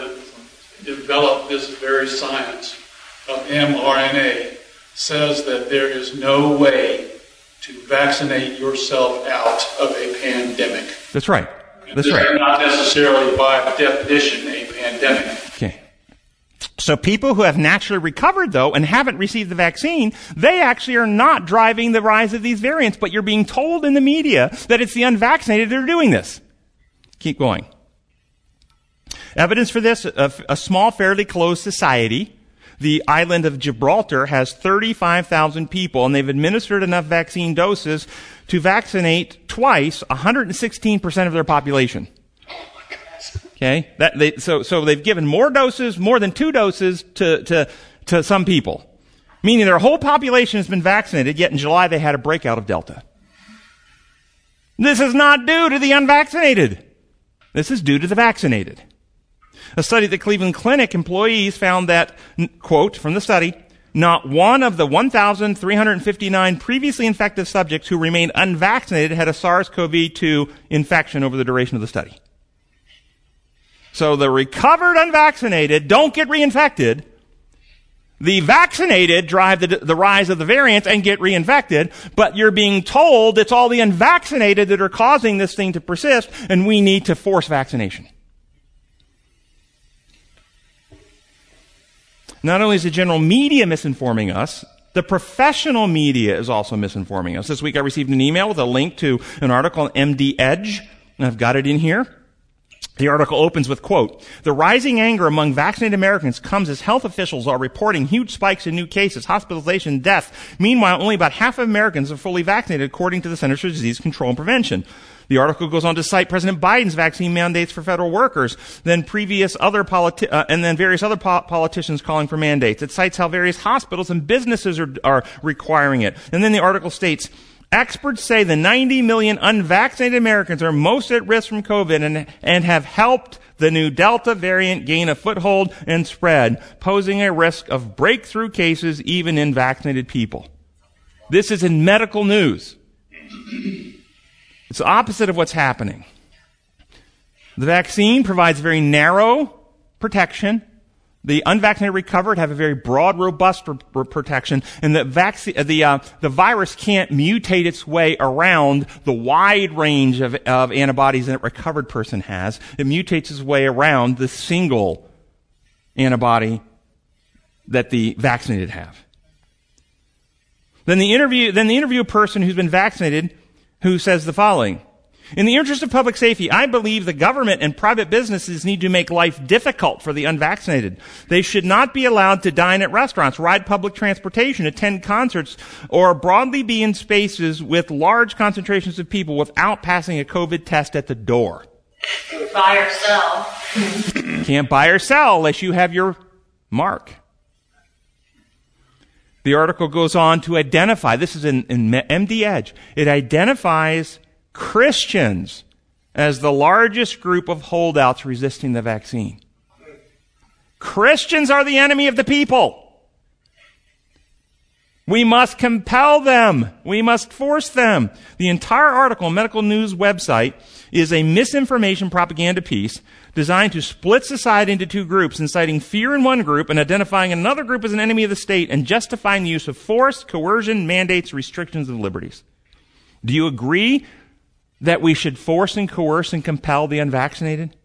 develop this very science of mRNA, says that there is no way to vaccinate yourself out of a pandemic. That's right. That's right. not necessarily by definition a pandemic. So people who have naturally recovered though and haven't received the vaccine, they actually are not driving the rise of these variants, but you're being told in the media that it's the unvaccinated that are doing this. Keep going. Evidence for this, a, a small, fairly closed society, the island of Gibraltar has 35,000 people and they've administered enough vaccine doses to vaccinate twice 116% of their population. Okay, that they, so so they've given more doses, more than two doses to to to some people, meaning their whole population has been vaccinated. Yet in July they had a breakout of Delta. This is not due to the unvaccinated. This is due to the vaccinated. A study at the Cleveland Clinic employees found that, quote from the study, not one of the 1,359 previously infected subjects who remained unvaccinated had a SARS-CoV-2 infection over the duration of the study. So the recovered unvaccinated don't get reinfected, The vaccinated drive the, the rise of the variants and get reinfected, but you're being told it's all the unvaccinated that are causing this thing to persist, and we need to force vaccination. Not only is the general media misinforming us, the professional media is also misinforming us. This week I received an email with a link to an article on MD Edge, and I've got it in here. The article opens with quote, the rising anger among vaccinated Americans comes as health officials are reporting huge spikes in new cases, hospitalization, death. Meanwhile, only about half of Americans are fully vaccinated according to the Centers for Disease Control and Prevention. The article goes on to cite President Biden's vaccine mandates for federal workers, then previous other politi- uh, and then various other po- politicians calling for mandates. It cites how various hospitals and businesses are, are requiring it. And then the article states, Experts say the 90 million unvaccinated Americans are most at risk from COVID and, and have helped the new Delta variant gain a foothold and spread, posing a risk of breakthrough cases even in vaccinated people. This is in medical news. It's the opposite of what's happening. The vaccine provides very narrow protection. The unvaccinated recovered have a very broad, robust pr- protection, and the vaccine, the uh, the virus can't mutate its way around the wide range of, of antibodies that a recovered person has. It mutates its way around the single antibody that the vaccinated have. Then the interview, then the interview person who's been vaccinated who says the following. In the interest of public safety, I believe the government and private businesses need to make life difficult for the unvaccinated. They should not be allowed to dine at restaurants, ride public transportation, attend concerts, or broadly be in spaces with large concentrations of people without passing a COVID test at the door. Buy or sell. Can't buy or sell unless you have your mark. The article goes on to identify, this is in, in MD Edge, it identifies Christians as the largest group of holdouts resisting the vaccine. Christians are the enemy of the people. We must compel them. We must force them. The entire article, Medical News website, is a misinformation propaganda piece designed to split society into two groups, inciting fear in one group and identifying another group as an enemy of the state and justifying the use of force, coercion, mandates, restrictions of liberties. Do you agree that we should force and coerce and compel the unvaccinated?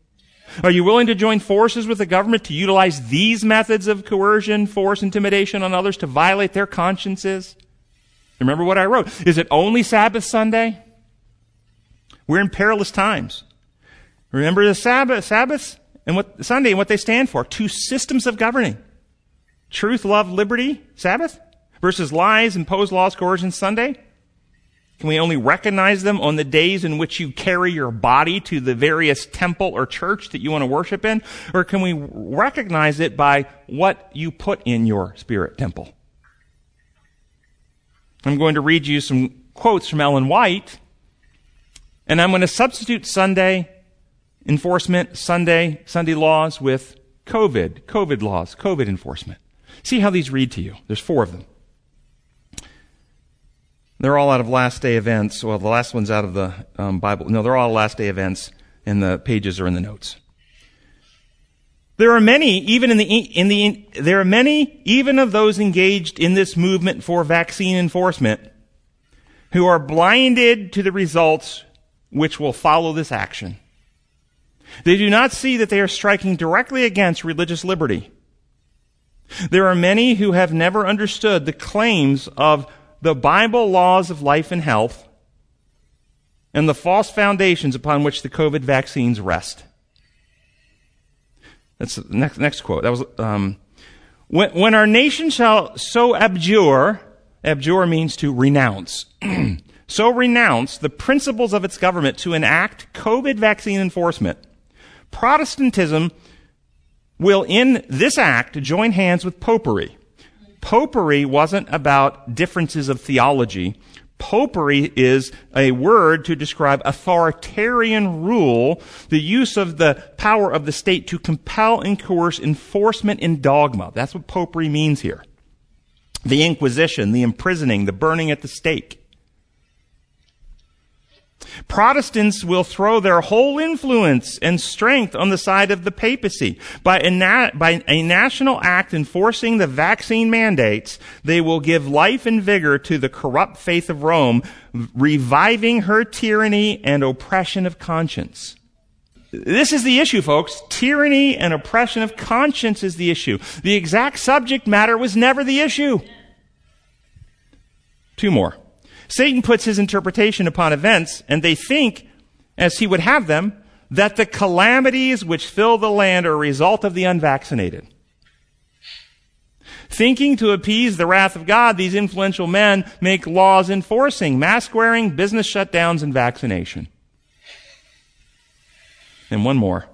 Are you willing to join forces with the government to utilize these methods of coercion, force, intimidation on others to violate their consciences? Remember what I wrote. Is it only Sabbath Sunday? We're in perilous times. Remember the Sabbath, Sabbath and what Sunday and what they stand for. Two systems of governing. Truth, love, liberty, Sabbath versus lies, imposed laws, coercion, Sunday. Can we only recognize them on the days in which you carry your body to the various temple or church that you want to worship in? Or can we recognize it by what you put in your spirit temple? I'm going to read you some quotes from Ellen White, and I'm going to substitute Sunday enforcement, Sunday, Sunday laws with COVID, COVID laws, COVID enforcement. See how these read to you. There's four of them. They're all out of last day events. Well, the last one's out of the um, Bible. No, they're all last day events, and the pages are in the notes. There are many, even in the, in the, in, there are many, even of those engaged in this movement for vaccine enforcement, who are blinded to the results which will follow this action. They do not see that they are striking directly against religious liberty. There are many who have never understood the claims of the Bible laws of life and health and the false foundations upon which the COVID vaccines rest. That's the next, next quote. That was, um, when, when our nation shall so abjure, abjure means to renounce, so renounce the principles of its government to enact COVID vaccine enforcement Protestantism will, in this act, join hands with popery. Popery wasn't about differences of theology. Popery is a word to describe authoritarian rule, the use of the power of the state to compel and coerce enforcement in dogma. That's what popery means here. The Inquisition, the imprisoning, the burning at the stake. Protestants will throw their whole influence and strength on the side of the papacy. By a, na- by a, national act enforcing the vaccine mandates, they will give life and vigor to the corrupt faith of Rome, reviving her tyranny and oppression of conscience. This is the issue, folks. Tyranny and oppression of conscience is the issue. The exact subject matter was never the issue. Two more. Satan puts his interpretation upon events, and they think, as he would have them, that the calamities which fill the land are a result of the unvaccinated. Thinking to appease the wrath of God, these influential men make laws enforcing mask wearing, business shutdowns, and vaccination. And one more.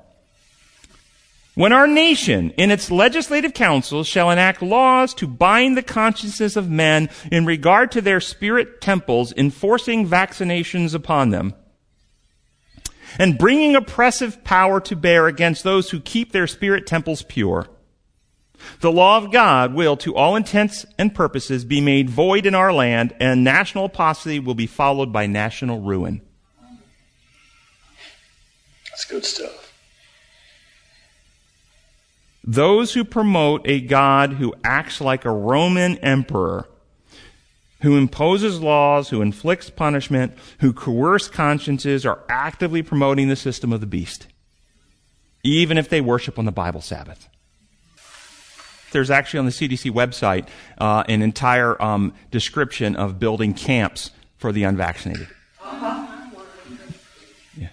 When our nation, in its legislative councils, shall enact laws to bind the consciences of men in regard to their spirit temples, enforcing vaccinations upon them, and bringing oppressive power to bear against those who keep their spirit temples pure, the law of God will, to all intents and purposes, be made void in our land, and national apostasy will be followed by national ruin. That's good stuff. Those who promote a God who acts like a Roman emperor, who imposes laws, who inflicts punishment, who coerce consciences, are actively promoting the system of the beast, even if they worship on the Bible Sabbath. There's actually on the CDC website uh, an entire um, description of building camps for the unvaccinated. Yeah,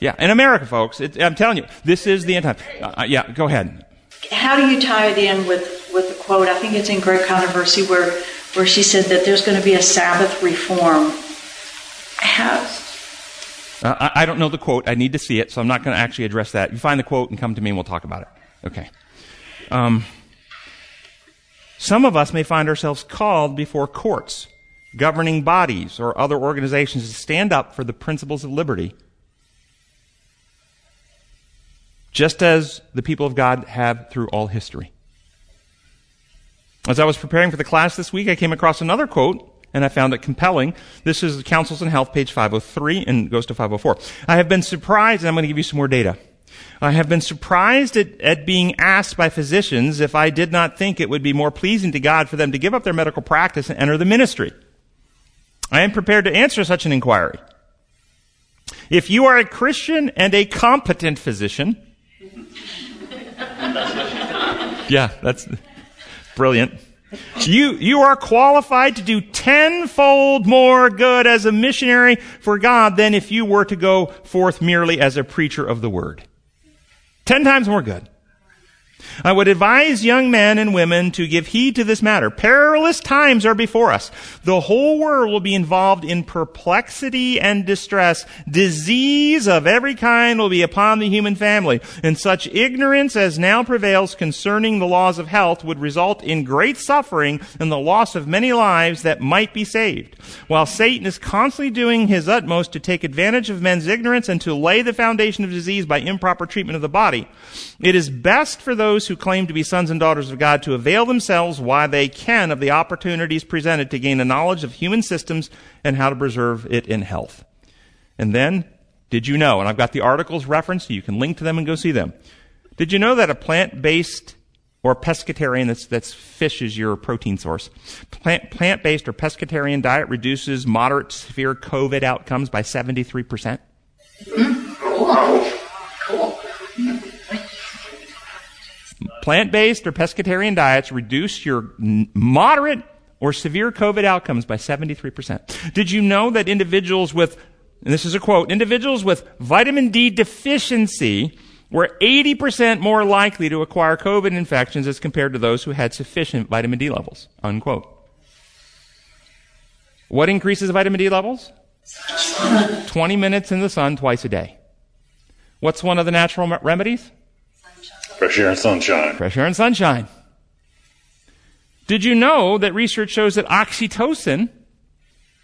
yeah. In America, folks, it, I'm telling you, this is the end time. Uh, yeah, go ahead how do you tie it in with, with the quote? I think it's in Great Controversy where, where she said that there's going to be a Sabbath reform. How? Uh, I, I don't know the quote. I need to see it, so I'm not going to actually address that. You find the quote and come to me and we'll talk about it. Okay. Um, some of us may find ourselves called before courts, governing bodies, or other organizations to stand up for the principles of liberty just as the people of God have through all history. As I was preparing for the class this week, I came across another quote and I found it compelling. This is the Counsels in Health, page 503, and goes to 504. I have been surprised, and I'm going to give you some more data. I have been surprised at, at being asked by physicians if I did not think it would be more pleasing to God for them to give up their medical practice and enter the ministry. I am prepared to answer such an inquiry. If you are a Christian and a competent physician, yeah, that's brilliant. You, you are qualified to do tenfold more good as a missionary for God than if you were to go forth merely as a preacher of the word. Ten times more good. I would advise young men and women to give heed to this matter. Perilous times are before us. The whole world will be involved in perplexity and distress. Disease of every kind will be upon the human family. And such ignorance as now prevails concerning the laws of health would result in great suffering and the loss of many lives that might be saved. While Satan is constantly doing his utmost to take advantage of men's ignorance and to lay the foundation of disease by improper treatment of the body, it is best for those who claim to be sons and daughters of God to avail themselves while they can of the opportunities presented to gain a knowledge of human systems and how to preserve it in health. And then, did you know, and I've got the articles referenced, you can link to them and go see them. Did you know that a plant-based or pescatarian, that's, that's fish is your protein source, plant, plant-based or pescatarian diet reduces moderate severe COVID outcomes by 73%? Plant based or pescatarian diets reduce your moderate or severe COVID outcomes by 73%. Did you know that individuals with, and this is a quote, individuals with vitamin D deficiency were 80% more likely to acquire COVID infections as compared to those who had sufficient vitamin D levels? Unquote. What increases vitamin D levels? 20 minutes in the sun twice a day. What's one of the natural remedies? Fresh air and sunshine. Fresh air and sunshine. Did you know that research shows that oxytocin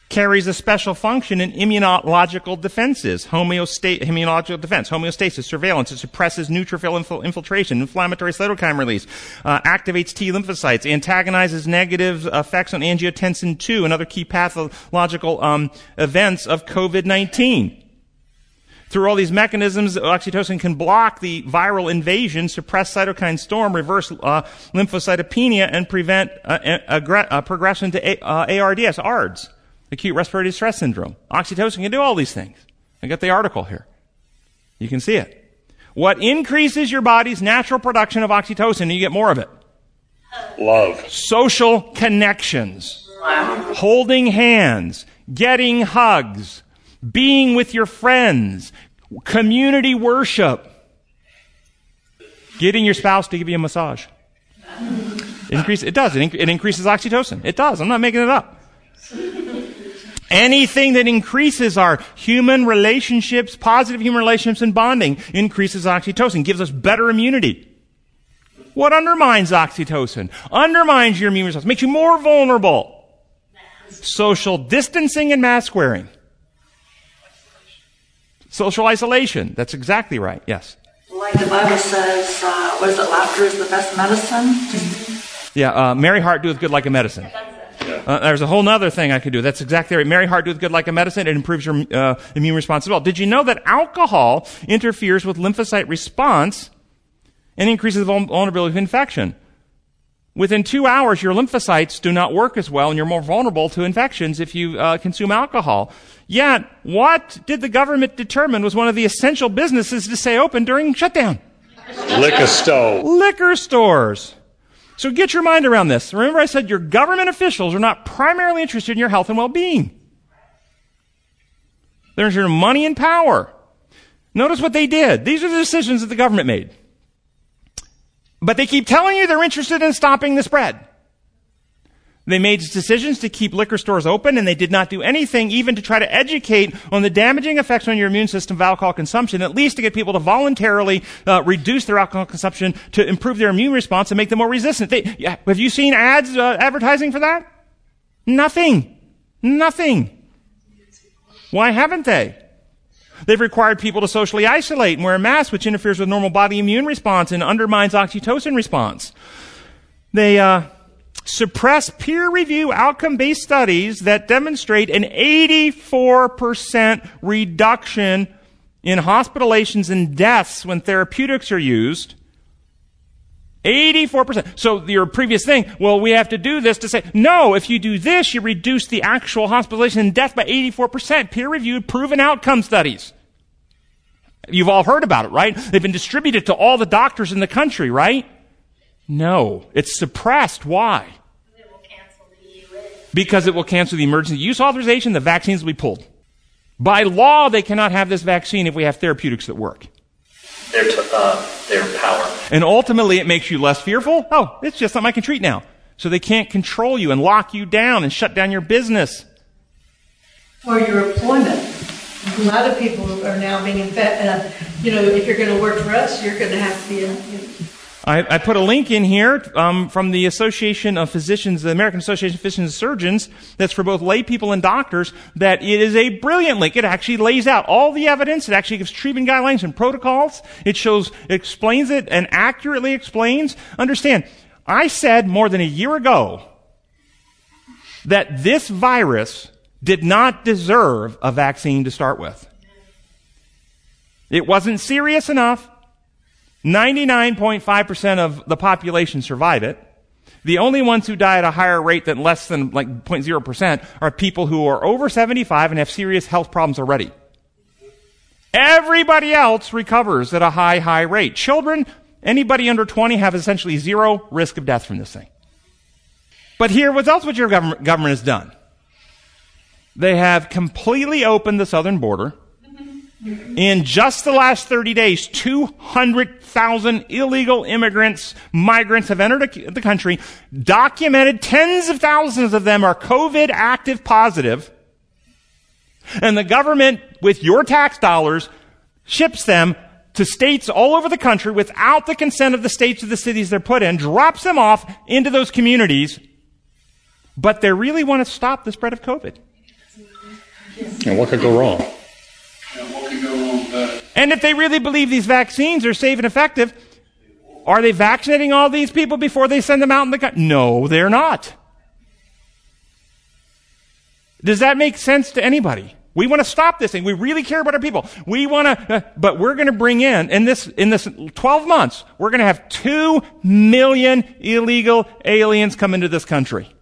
carries a special function in immunological defenses, homeosta- immunological defense, homeostasis, surveillance. It suppresses neutrophil infil- infiltration, inflammatory cytokine release, uh, activates T lymphocytes, antagonizes negative effects on angiotensin II and other key pathological um, events of COVID-19. Through all these mechanisms, oxytocin can block the viral invasion, suppress cytokine storm, reverse uh, lymphocytopenia, and prevent uh, uh, progression to A- uh, ARDS, ARDS, acute respiratory distress syndrome. Oxytocin can do all these things. I got the article here. You can see it. What increases your body's natural production of oxytocin, you get more of it? Love. Social connections. Holding hands. Getting hugs being with your friends, community worship, getting your spouse to give you a massage. It, increase, it does. It, it increases oxytocin. It does. I'm not making it up. Anything that increases our human relationships, positive human relationships and bonding, increases oxytocin, gives us better immunity. What undermines oxytocin? Undermines your immune response, makes you more vulnerable. Social distancing and mask wearing. Social isolation. That's exactly right. Yes. Like the Bible says, uh, what is it? Laughter is the best medicine. Yeah. Uh, Merry heart doeth good like a medicine. Uh, there's a whole other thing I could do. That's exactly right. Merry heart doeth good like a medicine. It improves your uh, immune response as well. Did you know that alcohol interferes with lymphocyte response and increases the vulnerability of infection? Within two hours, your lymphocytes do not work as well, and you're more vulnerable to infections if you uh, consume alcohol. Yet, what did the government determine was one of the essential businesses to stay open during shutdown? Liquor store. Liquor stores. So get your mind around this. Remember, I said your government officials are not primarily interested in your health and well-being. They're interested in money and power. Notice what they did. These are the decisions that the government made. But they keep telling you they're interested in stopping the spread. They made decisions to keep liquor stores open and they did not do anything even to try to educate on the damaging effects on your immune system of alcohol consumption, at least to get people to voluntarily uh, reduce their alcohol consumption to improve their immune response and make them more resistant. They, have you seen ads uh, advertising for that? Nothing. Nothing. Why haven't they? They've required people to socially isolate and wear a mask, which interferes with normal body immune response and undermines oxytocin response. They uh, suppress peer review outcome based studies that demonstrate an 84% reduction in hospitalizations and deaths when therapeutics are used. 84%. So your previous thing, well, we have to do this to say, no, if you do this, you reduce the actual hospitalization and death by 84%. Peer reviewed proven outcome studies. You've all heard about it, right? They've been distributed to all the doctors in the country, right? No. It's suppressed. Why? Because it will cancel the emergency use authorization, the vaccines will be pulled. By law, they cannot have this vaccine if we have therapeutics that work. Their, t- uh, their power. And ultimately, it makes you less fearful. Oh, it's just something I can treat now. So they can't control you and lock you down and shut down your business. Or your employment. A lot of people are now being infected. Uh, you know, if you're going to work for us, you're going to have to be. In, I, I, put a link in here um, from the Association of Physicians, the American Association of Physicians and Surgeons, that's for both lay people and doctors, that it is a brilliant link. It actually lays out all the evidence. It actually gives treatment guidelines and protocols. It shows, explains it and accurately explains. Understand, I said more than a year ago that this virus did not deserve a vaccine to start with. It wasn't serious enough. 99.5% of the population survive it. The only ones who die at a higher rate than less than like 0.0% are people who are over 75 and have serious health problems already. Everybody else recovers at a high, high rate. Children, anybody under 20 have essentially zero risk of death from this thing. But here, what else what your government, government has done? They have completely opened the southern border. In just the last 30 days, 200,000 illegal immigrants, migrants have entered the country. Documented tens of thousands of them are COVID active positive. And the government, with your tax dollars, ships them to states all over the country without the consent of the states or the cities they're put in, drops them off into those communities. But they really want to stop the spread of COVID. And what could go wrong? And if they really believe these vaccines are safe and effective, are they vaccinating all these people before they send them out in the country? No, they're not. Does that make sense to anybody? We want to stop this thing. We really care about our people. We want to, uh, but we're going to bring in, in this, in this 12 months, we're going to have 2 million illegal aliens come into this country.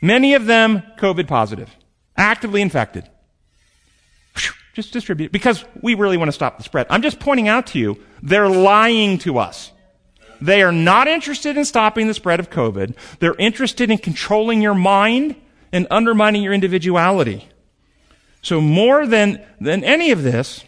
Many of them COVID positive, actively infected. Just distribute because we really want to stop the spread. I'm just pointing out to you, they're lying to us. They are not interested in stopping the spread of COVID. They're interested in controlling your mind and undermining your individuality. So more than, than any of this,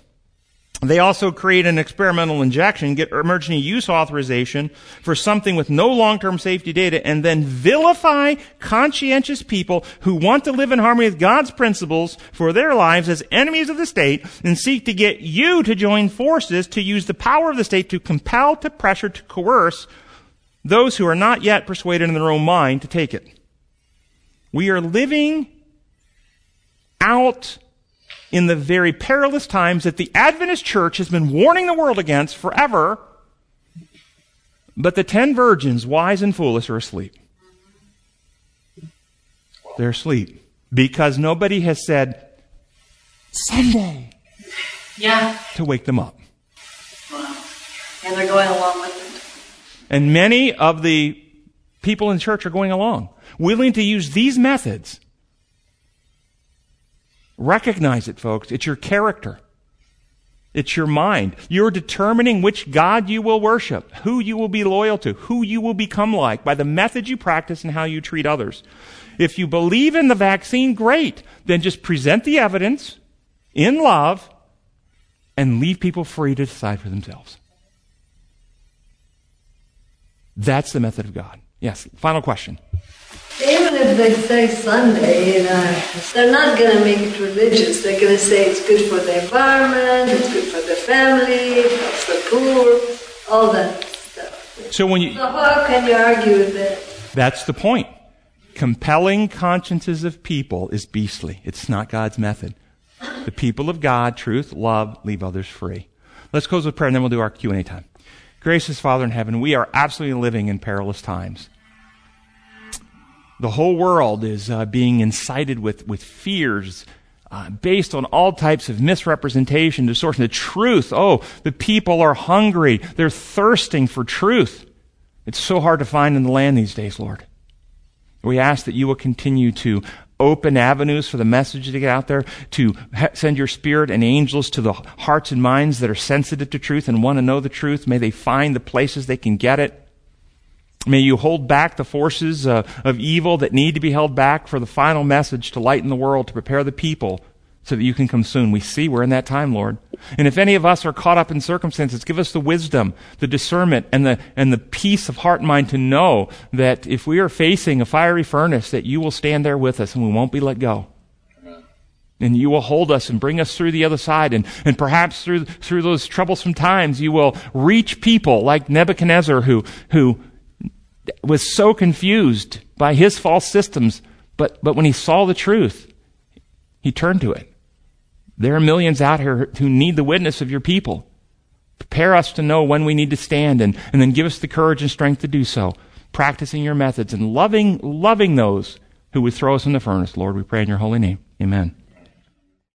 they also create an experimental injection, get emergency use authorization for something with no long-term safety data, and then vilify conscientious people who want to live in harmony with God's principles for their lives as enemies of the state and seek to get you to join forces to use the power of the state to compel, to pressure, to coerce those who are not yet persuaded in their own mind to take it. We are living out in the very perilous times that the Adventist church has been warning the world against forever. But the ten virgins, wise and foolish, are asleep. They're asleep because nobody has said, Sunday, Yeah. to wake them up. Wow. And they're going along with it. And many of the people in church are going along, willing to use these methods. Recognize it, folks. It's your character. It's your mind. You're determining which God you will worship, who you will be loyal to, who you will become like by the method you practice and how you treat others. If you believe in the vaccine, great. Then just present the evidence in love and leave people free to decide for themselves. That's the method of God. Yes. Final question. If they say Sunday, you know, they're not going to make it religious. They're going to say it's good for the environment, it's good for the family, it helps the poor, all that stuff. So when you So how can you argue with that? That's the point. Compelling consciences of people is beastly. It's not God's method. The people of God, truth, love, leave others free. Let's close with prayer and then we'll do our Q&A time. Gracious Father in heaven, we are absolutely living in perilous times. The whole world is uh, being incited with, with fears uh, based on all types of misrepresentation, distortion. The truth, oh, the people are hungry. They're thirsting for truth. It's so hard to find in the land these days, Lord. We ask that you will continue to open avenues for the message to get out there, to send your spirit and angels to the hearts and minds that are sensitive to truth and want to know the truth. May they find the places they can get it. May you hold back the forces uh, of evil that need to be held back for the final message to lighten the world, to prepare the people so that you can come soon. We see we're in that time, Lord. And if any of us are caught up in circumstances, give us the wisdom, the discernment, and the, and the peace of heart and mind to know that if we are facing a fiery furnace, that you will stand there with us and we won't be let go. And you will hold us and bring us through the other side. And, and perhaps through, through those troublesome times, you will reach people like Nebuchadnezzar who, who was so confused by his false systems, but, but when he saw the truth, he turned to it. There are millions out here who need the witness of your people. Prepare us to know when we need to stand and, and then give us the courage and strength to do so. Practicing your methods and loving, loving those who would throw us in the furnace. Lord, we pray in your holy name. Amen.